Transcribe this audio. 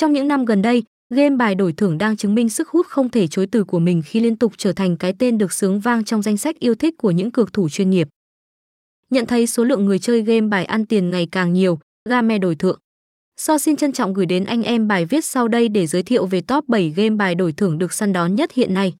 Trong những năm gần đây, game bài đổi thưởng đang chứng minh sức hút không thể chối từ của mình khi liên tục trở thành cái tên được sướng vang trong danh sách yêu thích của những cược thủ chuyên nghiệp. Nhận thấy số lượng người chơi game bài ăn tiền ngày càng nhiều, Game đổi thưởng. So xin trân trọng gửi đến anh em bài viết sau đây để giới thiệu về top 7 game bài đổi thưởng được săn đón nhất hiện nay.